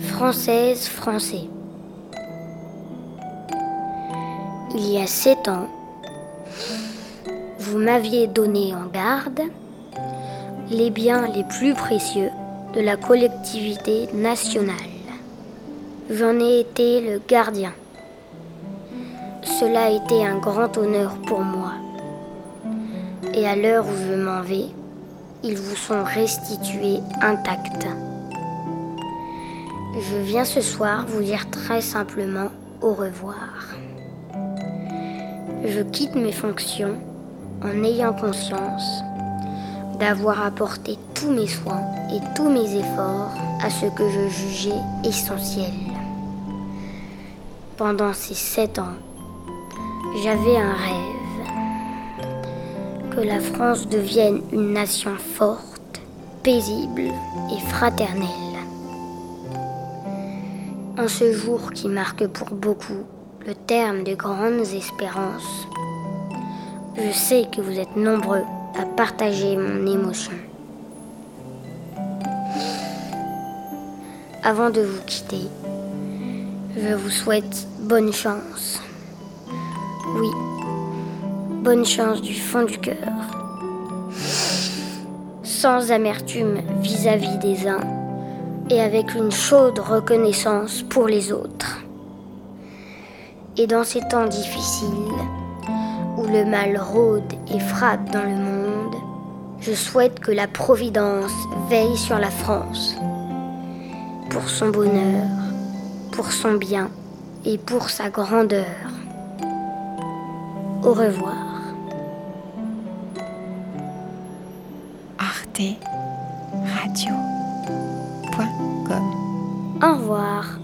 Française, français. Il y a sept ans, vous m'aviez donné en garde les biens les plus précieux de la collectivité nationale. J'en ai été le gardien. Cela a été un grand honneur pour moi. Et à l'heure où je m'en vais, ils vous sont restitués intacts. Je viens ce soir vous dire très simplement au revoir. Je quitte mes fonctions en ayant conscience d'avoir apporté tous mes soins et tous mes efforts à ce que je jugeais essentiel. Pendant ces sept ans, j'avais un rêve. La France devienne une nation forte, paisible et fraternelle. En ce jour qui marque pour beaucoup le terme de grandes espérances, je sais que vous êtes nombreux à partager mon émotion. Avant de vous quitter, je vous souhaite bonne chance. Oui, bonne chance du fond du cœur. Sans amertume vis-à-vis des uns et avec une chaude reconnaissance pour les autres. Et dans ces temps difficiles, où le mal rôde et frappe dans le monde, je souhaite que la Providence veille sur la France, pour son bonheur, pour son bien et pour sa grandeur. Au revoir. Arte Radio. Au revoir.